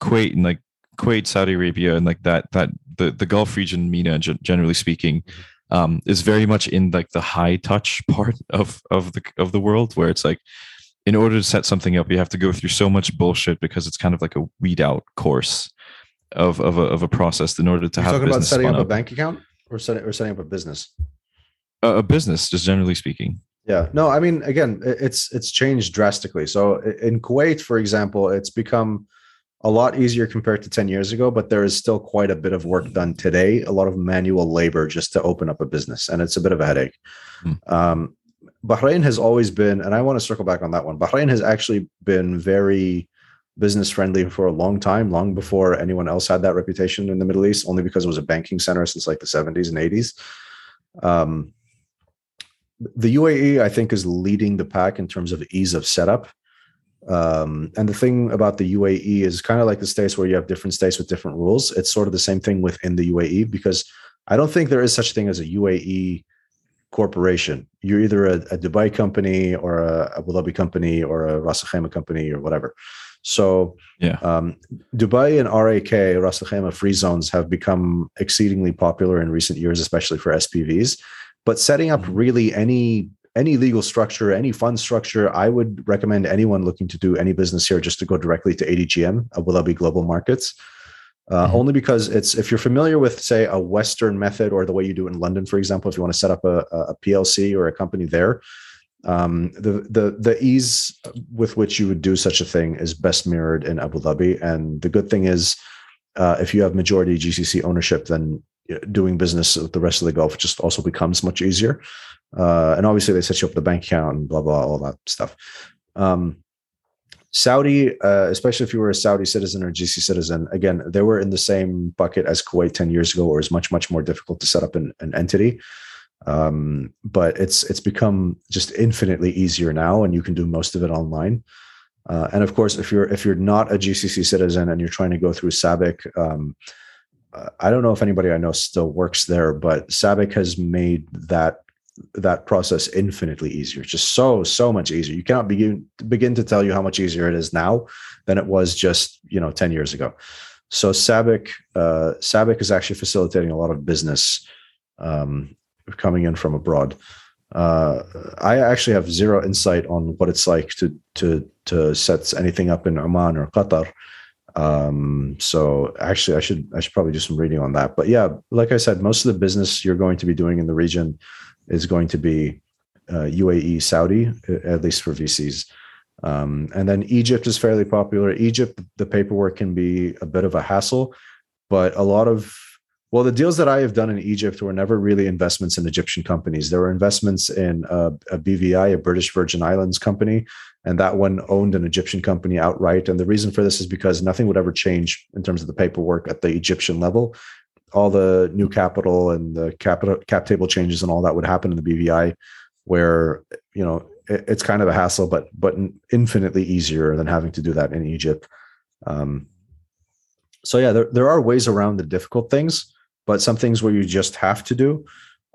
Kuwait and like Kuwait, Saudi Arabia, and like that that the the Gulf region, MENA, generally speaking, mm-hmm. Um, is very much in like the high touch part of of the of the world, where it's like, in order to set something up, you have to go through so much bullshit because it's kind of like a weed out course of of a, of a process in order to You're have. Talking about setting up, up, a bank account or setting or setting up a business. A, a business, just generally speaking. Yeah. No, I mean, again, it's it's changed drastically. So in Kuwait, for example, it's become a lot easier compared to 10 years ago, but there is still quite a bit of work done today, a lot of manual labor just to open up a business. And it's a bit of a headache. Mm. Um, Bahrain has always been, and I want to circle back on that one. Bahrain has actually been very business friendly for a long time, long before anyone else had that reputation in the Middle East, only because it was a banking center since like the 70s and 80s. Um, the UAE, I think, is leading the pack in terms of ease of setup. Um, and the thing about the UAE is kind of like the states where you have different states with different rules. It's sort of the same thing within the UAE because I don't think there is such a thing as a UAE corporation. You're either a, a Dubai company or a Abu Dhabi company or a Ras Al Khaimah company or whatever. So yeah, um, Dubai and RAK Ras Al Khaimah free zones have become exceedingly popular in recent years, especially for SPVs. But setting up mm-hmm. really any any legal structure, any fund structure, I would recommend anyone looking to do any business here just to go directly to ADGM, Abu Dhabi Global Markets. Uh, mm-hmm. Only because it's if you're familiar with, say, a Western method or the way you do it in London, for example, if you want to set up a, a PLC or a company there, um, the the the ease with which you would do such a thing is best mirrored in Abu Dhabi. And the good thing is, uh, if you have majority GCC ownership, then doing business with the rest of the Gulf just also becomes much easier. Uh, and obviously, they set you up the bank account and blah blah all that stuff. Um, Saudi, uh, especially if you were a Saudi citizen or GC citizen, again, they were in the same bucket as Kuwait 10 years ago, or it's much, much more difficult to set up an, an entity. Um, but it's it's become just infinitely easier now, and you can do most of it online. Uh, and of course, if you're if you're not a GCC citizen and you're trying to go through SABIC, um, I don't know if anybody I know still works there, but SABIC has made that that process infinitely easier. Just so so much easier. You cannot begin begin to tell you how much easier it is now than it was just you know 10 years ago. So sabic uh, sabic is actually facilitating a lot of business um, coming in from abroad. Uh, i actually have zero insight on what it's like to to to set anything up in oman or qatar um so actually i should i should probably do some reading on that but yeah like i said most of the business you're going to be doing in the region is going to be uh, UAE, Saudi, at least for VCs. Um, and then Egypt is fairly popular. Egypt, the paperwork can be a bit of a hassle, but a lot of well, the deals that I have done in Egypt were never really investments in Egyptian companies. There were investments in a, a BVI, a British Virgin Islands company, and that one owned an Egyptian company outright. And the reason for this is because nothing would ever change in terms of the paperwork at the Egyptian level all the new capital and the capital cap table changes and all that would happen in the BVI, where you know it, it's kind of a hassle, but but infinitely easier than having to do that in Egypt. Um, so yeah, there there are ways around the difficult things, but some things where you just have to do.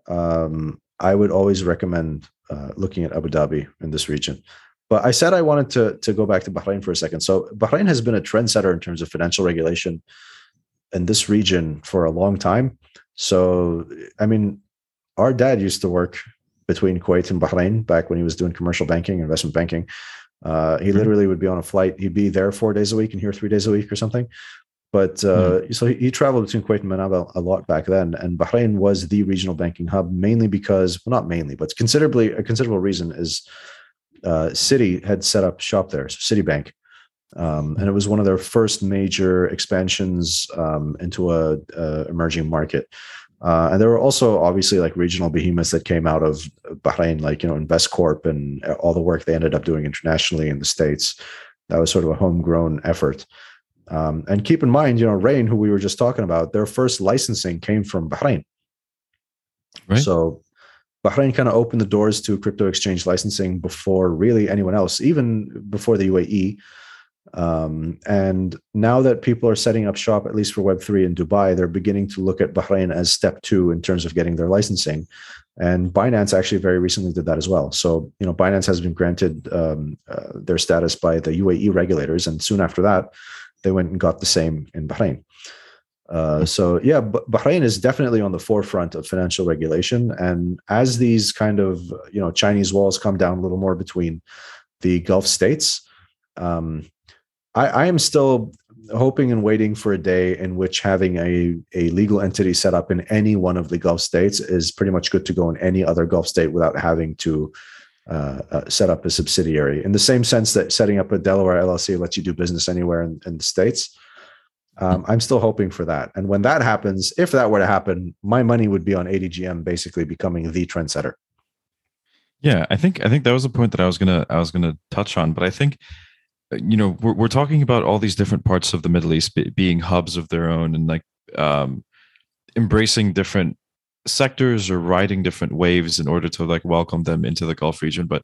Um, I would always recommend uh, looking at Abu Dhabi in this region. But I said I wanted to to go back to Bahrain for a second. So Bahrain has been a trendsetter in terms of financial regulation in this region for a long time. So, I mean, our dad used to work between Kuwait and Bahrain back when he was doing commercial banking, investment banking. Uh, he mm-hmm. literally would be on a flight. He'd be there four days a week and here three days a week or something. But uh, mm. so he, he, traveled between Kuwait and Manama a lot back then, and Bahrain was the regional banking hub mainly because, well, not mainly, but considerably a considerable reason is uh, Citi had set up shop there, so Citibank, um, and it was one of their first major expansions um, into a, a, emerging market. Uh, and there were also obviously like regional behemoths that came out of Bahrain, like you know Investcorp and all the work they ended up doing internationally in the states. That was sort of a homegrown effort. Um, and keep in mind, you know, Rain, who we were just talking about, their first licensing came from Bahrain. Right. So Bahrain kind of opened the doors to crypto exchange licensing before really anyone else, even before the UAE. Um, and now that people are setting up shop, at least for Web3 in Dubai, they're beginning to look at Bahrain as step two in terms of getting their licensing. And Binance actually very recently did that as well. So, you know, Binance has been granted um, uh, their status by the UAE regulators. And soon after that, they went and got the same in Bahrain. Uh, so yeah, Bahrain is definitely on the forefront of financial regulation, and as these kind of you know Chinese walls come down a little more between the Gulf states, um, I, I am still hoping and waiting for a day in which having a, a legal entity set up in any one of the Gulf states is pretty much good to go in any other Gulf state without having to uh, uh, set up a subsidiary. In the same sense that setting up a Delaware LLC lets you do business anywhere in, in the states. Um, I'm still hoping for that. And when that happens, if that were to happen, my money would be on ADGM basically becoming the trendsetter. Yeah, I think I think that was a point that I was gonna I was gonna touch on, but I think uh, you know we're, we're talking about all these different parts of the middle east being hubs of their own and like um, embracing different sectors are riding different waves in order to like welcome them into the gulf region but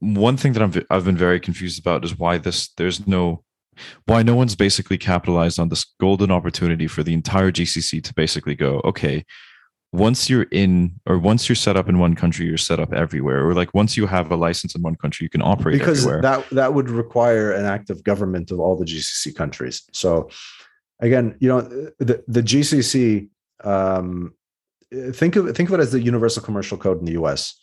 one thing that I'm, i've been very confused about is why this there's no why no one's basically capitalized on this golden opportunity for the entire gcc to basically go okay once you're in or once you're set up in one country you're set up everywhere or like once you have a license in one country you can operate because everywhere. that that would require an active government of all the gcc countries so again you know the, the gcc um, think of think of it as the universal commercial code in the us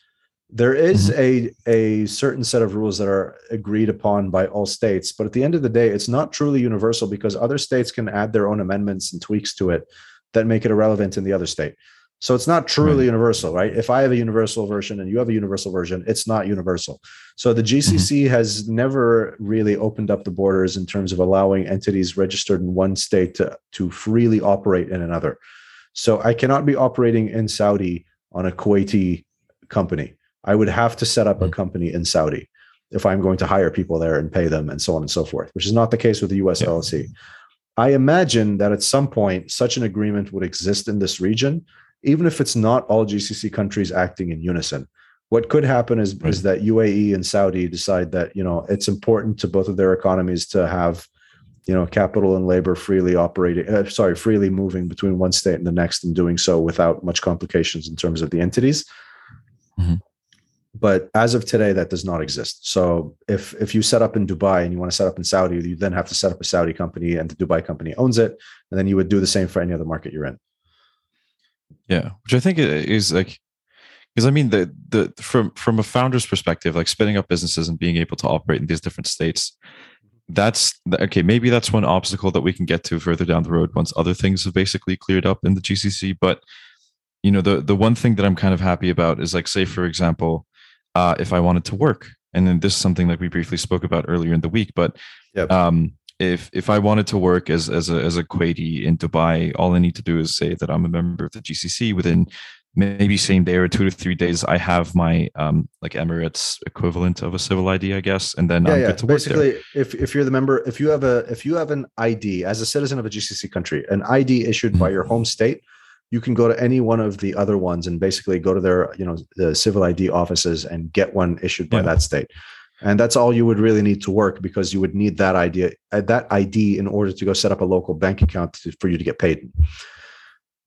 there is mm-hmm. a a certain set of rules that are agreed upon by all states but at the end of the day it's not truly universal because other states can add their own amendments and tweaks to it that make it irrelevant in the other state so it's not truly right. universal, right? If I have a universal version and you have a universal version, it's not universal. So the GCC mm-hmm. has never really opened up the borders in terms of allowing entities registered in one state to, to freely operate in another. So I cannot be operating in Saudi on a Kuwaiti company. I would have to set up a mm-hmm. company in Saudi if I'm going to hire people there and pay them and so on and so forth, which is not the case with the US yeah. LLC. I imagine that at some point such an agreement would exist in this region even if it's not all GCC countries acting in unison. What could happen is, right. is that UAE and Saudi decide that you know it's important to both of their economies to have you know capital and labor freely operating uh, sorry freely moving between one state and the next and doing so without much complications in terms of the entities. Mm-hmm. but as of today that does not exist. So if if you set up in dubai and you want to set up in saudi you then have to set up a saudi company and the dubai company owns it and then you would do the same for any other market you're in. Yeah, which I think is like because I mean the the from from a founder's perspective, like spinning up businesses and being able to operate in these different states, that's okay. Maybe that's one obstacle that we can get to further down the road once other things have basically cleared up in the GCC. But you know, the the one thing that I'm kind of happy about is like, say for example, uh, if I wanted to work, and then this is something that we briefly spoke about earlier in the week, but yep. um, if if I wanted to work as as a as a Kuwaiti in Dubai, all I need to do is say that I'm a member of the GCC. Within maybe same day or two to three days, I have my um like Emirates equivalent of a civil ID, I guess, and then yeah, I'm yeah. Basically, if if you're the member, if you have a if you have an ID as a citizen of a GCC country, an ID issued mm-hmm. by your home state, you can go to any one of the other ones and basically go to their you know the civil ID offices and get one issued by yeah. that state and that's all you would really need to work because you would need that idea uh, that id in order to go set up a local bank account to, for you to get paid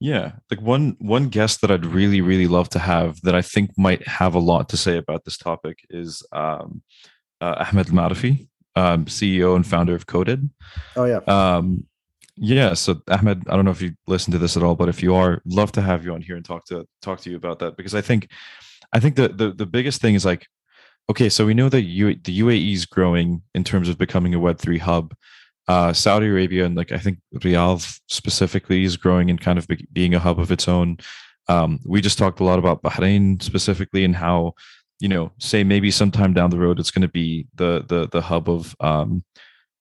yeah like one one guest that i'd really really love to have that i think might have a lot to say about this topic is um, uh, ahmed Marafi, um, ceo and founder of coded oh yeah um, yeah so ahmed i don't know if you listen to this at all but if you are love to have you on here and talk to talk to you about that because i think i think the the, the biggest thing is like okay, so we know that U- the UAE is growing in terms of becoming a Web3 hub. Uh, Saudi Arabia and like I think Riyadh specifically is growing and kind of be- being a hub of its own. Um, we just talked a lot about Bahrain specifically and how you know say maybe sometime down the road it's going to be the the the hub of um,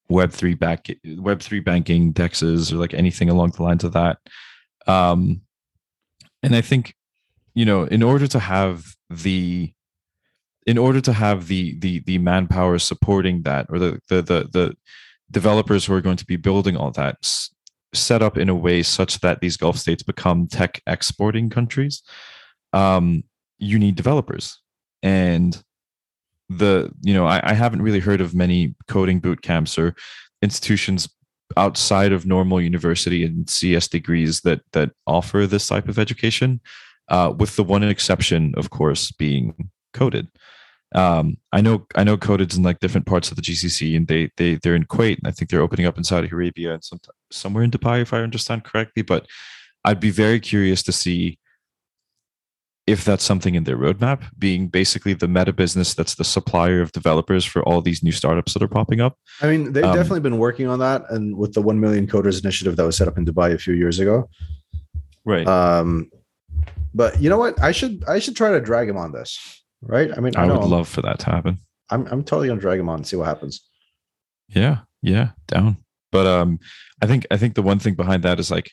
Web three back Web three banking dexes or like anything along the lines of that. Um, and I think you know in order to have the in order to have the the the manpower supporting that or the the the, the developers who are going to be building all that set up in a way such that these Gulf states become tech exporting countries, um, you need developers. And the, you know, I, I haven't really heard of many coding boot camps or institutions outside of normal university and CS degrees that that offer this type of education, uh, with the one exception, of course, being coded um, I know I know coded's in like different parts of the GCC, and they they they're in Kuwait, and I think they're opening up in Saudi Arabia and some, somewhere in Dubai, if I understand correctly. But I'd be very curious to see if that's something in their roadmap, being basically the meta business that's the supplier of developers for all these new startups that are popping up. I mean, they've um, definitely been working on that, and with the one million coders initiative that was set up in Dubai a few years ago, right? Um, but you know what? I should I should try to drag him on this right? I mean, I, I would love for that to happen. I'm I'm totally gonna drag him on and see what happens. Yeah, yeah, down. But um, I think I think the one thing behind that is like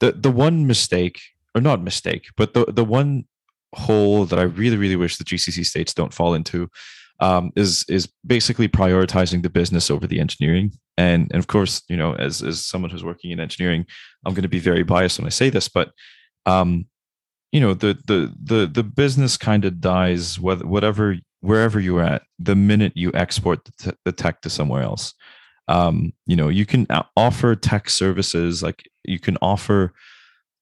the the one mistake, or not mistake, but the the one hole that I really really wish the GCC states don't fall into um, is is basically prioritizing the business over the engineering. And and of course, you know, as as someone who's working in engineering, I'm going to be very biased when I say this, but um, you know the the the the business kind of dies whatever wherever you're at the minute you export the, the tech to somewhere else. Um, you know you can offer tech services like you can offer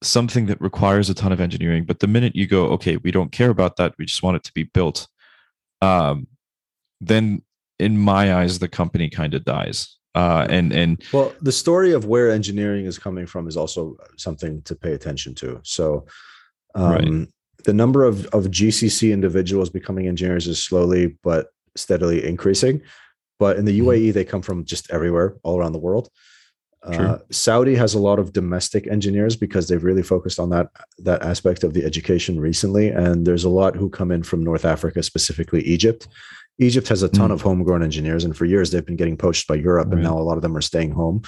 something that requires a ton of engineering but the minute you go okay we don't care about that we just want it to be built um, then in my eyes the company kind of dies. Uh, and and well the story of where engineering is coming from is also something to pay attention to. So um, right. The number of, of GCC individuals becoming engineers is slowly but steadily increasing. But in the UAE, mm-hmm. they come from just everywhere, all around the world. Uh, Saudi has a lot of domestic engineers because they've really focused on that that aspect of the education recently, and there's a lot who come in from North Africa, specifically Egypt. Egypt has a ton mm. of homegrown engineers, and for years they've been getting poached by Europe, right. and now a lot of them are staying home.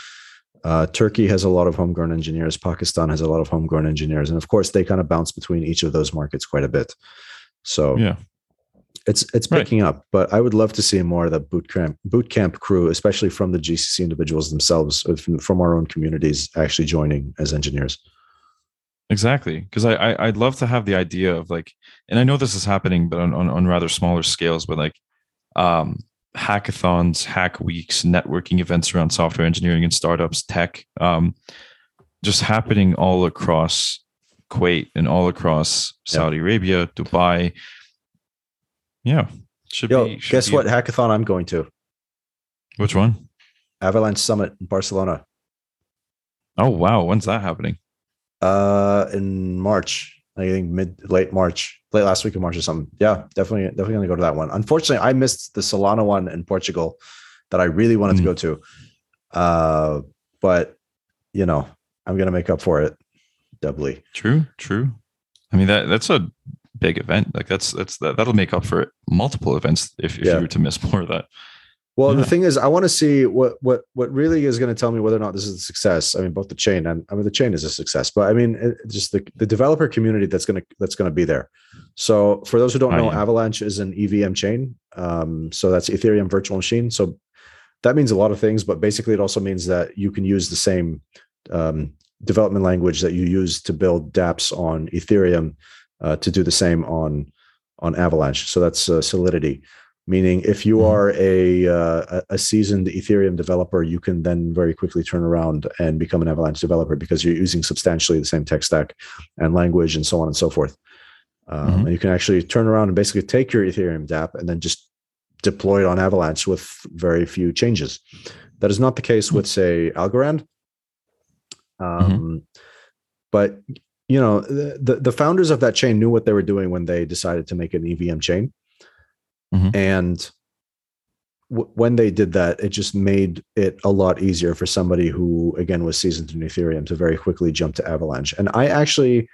Uh, Turkey has a lot of homegrown engineers. Pakistan has a lot of homegrown engineers, and of course, they kind of bounce between each of those markets quite a bit. So yeah, it's it's picking right. up. But I would love to see more of the boot camp boot camp crew, especially from the GCC individuals themselves, from, from our own communities, actually joining as engineers. Exactly, because I, I would love to have the idea of like, and I know this is happening, but on, on, on rather smaller scales. But like, um, hackathons, hack weeks, networking events around software engineering and startups, tech, um, just happening all across Kuwait and all across Saudi Arabia, Dubai. Yeah, should Yo, be. Should guess be what a- hackathon I'm going to? Which one? Avalanche Summit in Barcelona. Oh wow, when's that happening? Uh, in March. I think mid late March, late last week of March or something. Yeah, definitely, definitely gonna go to that one. Unfortunately, I missed the Solana one in Portugal that I really wanted mm. to go to. Uh, but you know, I'm gonna make up for it doubly. True, true. I mean that that's a big event. Like that's that's that, that'll make up for multiple events if, if yeah. you were to miss more of that. Well, yeah. the thing is, I want to see what what what really is going to tell me whether or not this is a success. I mean, both the chain and I mean the chain is a success, but I mean it, just the, the developer community that's going to that's to be there. So for those who don't know, Avalanche is an EVM chain. Um, so that's Ethereum virtual machine. So that means a lot of things, but basically it also means that you can use the same um, development language that you use to build DApps on Ethereum uh, to do the same on on Avalanche. So that's uh, Solidity meaning if you mm-hmm. are a uh, a seasoned ethereum developer you can then very quickly turn around and become an avalanche developer because you're using substantially the same tech stack and language and so on and so forth um, mm-hmm. and you can actually turn around and basically take your ethereum dApp and then just deploy it on avalanche with very few changes that is not the case with say algorand mm-hmm. um, mm-hmm. but you know the, the founders of that chain knew what they were doing when they decided to make an evm chain Mm-hmm. And w- when they did that, it just made it a lot easier for somebody who, again, was seasoned in Ethereum to very quickly jump to Avalanche. And I actually,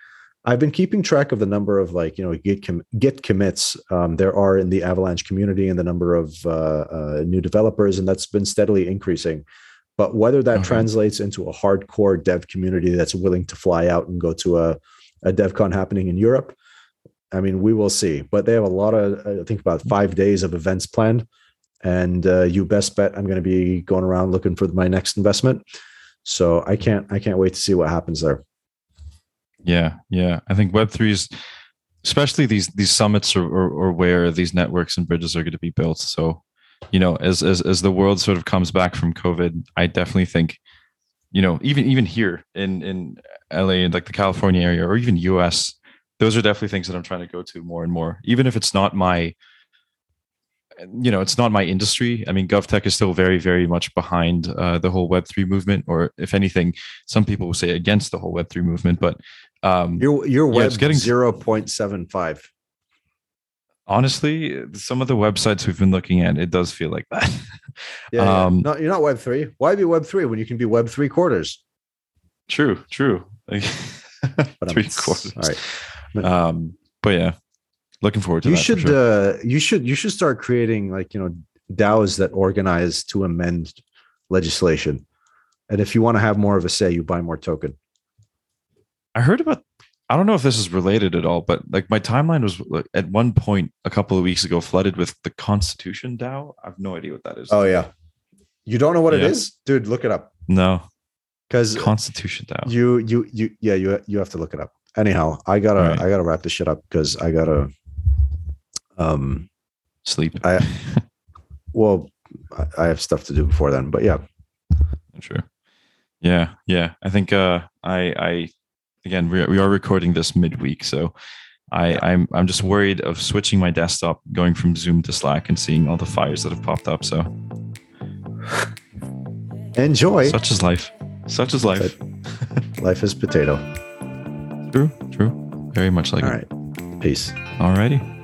I've been keeping track of the number of like you know git com- git commits um, there are in the Avalanche community and the number of uh, uh, new developers, and that's been steadily increasing. But whether that Okay. translates into a hardcore dev community that's willing to fly out and go to a, a DevCon happening in Europe, I mean, we will see. But they have a lot of, I think, about five days of events planned. And uh, you best bet I'm going to be going around looking for my next investment. So I can't, I can't wait to see what happens there. Yeah, yeah. I think Web three is, especially these these summits or, or where these networks and bridges are going to be built. So, you know, as as as the world sort of comes back from COVID, I definitely think, you know, even even here in in LA and like the California area or even US, those are definitely things that I'm trying to go to more and more. Even if it's not my you know, it's not my industry. I mean, GovTech is still very, very much behind uh, the whole Web3 movement, or if anything, some people will say against the whole Web3 movement. But um, Your your Yeah, web it's getting- zero point seven five. honestly, some of the websites we've been looking at, it does feel like that. Yeah, yeah. Um, no, you're not web three. Why be web three when you can be web three quarters? true, true. Three quarters. All right. Um, but yeah, looking forward to you should sure. uh, you should you should start creating like you know DAOs that organize to amend legislation, and if you want to have more of a say, you buy more token. I heard about. I don't know if this is related at all, but like my timeline was at one point a couple of weeks ago flooded with the Constitution DAO. I have no idea what that is. Oh yeah, you don't know what it Yeah. is, dude? Look it up no, because Constitution DAO. you you you yeah you you have to look it up. Anyhow, I gotta Alright. I gotta wrap this shit up because I gotta um Sleep. I- well I, have stuff to do before then, but yeah. Sure. Yeah, yeah. I think uh I I again we we are recording this midweek, so I I'm I'm just worried of switching my desktop, going from Zoom to Slack, and seeing all the fires that have popped up. So Enjoy. such is life. Such is life. Life is potato. True. True. Very much like All it. right. Peace. Alrighty.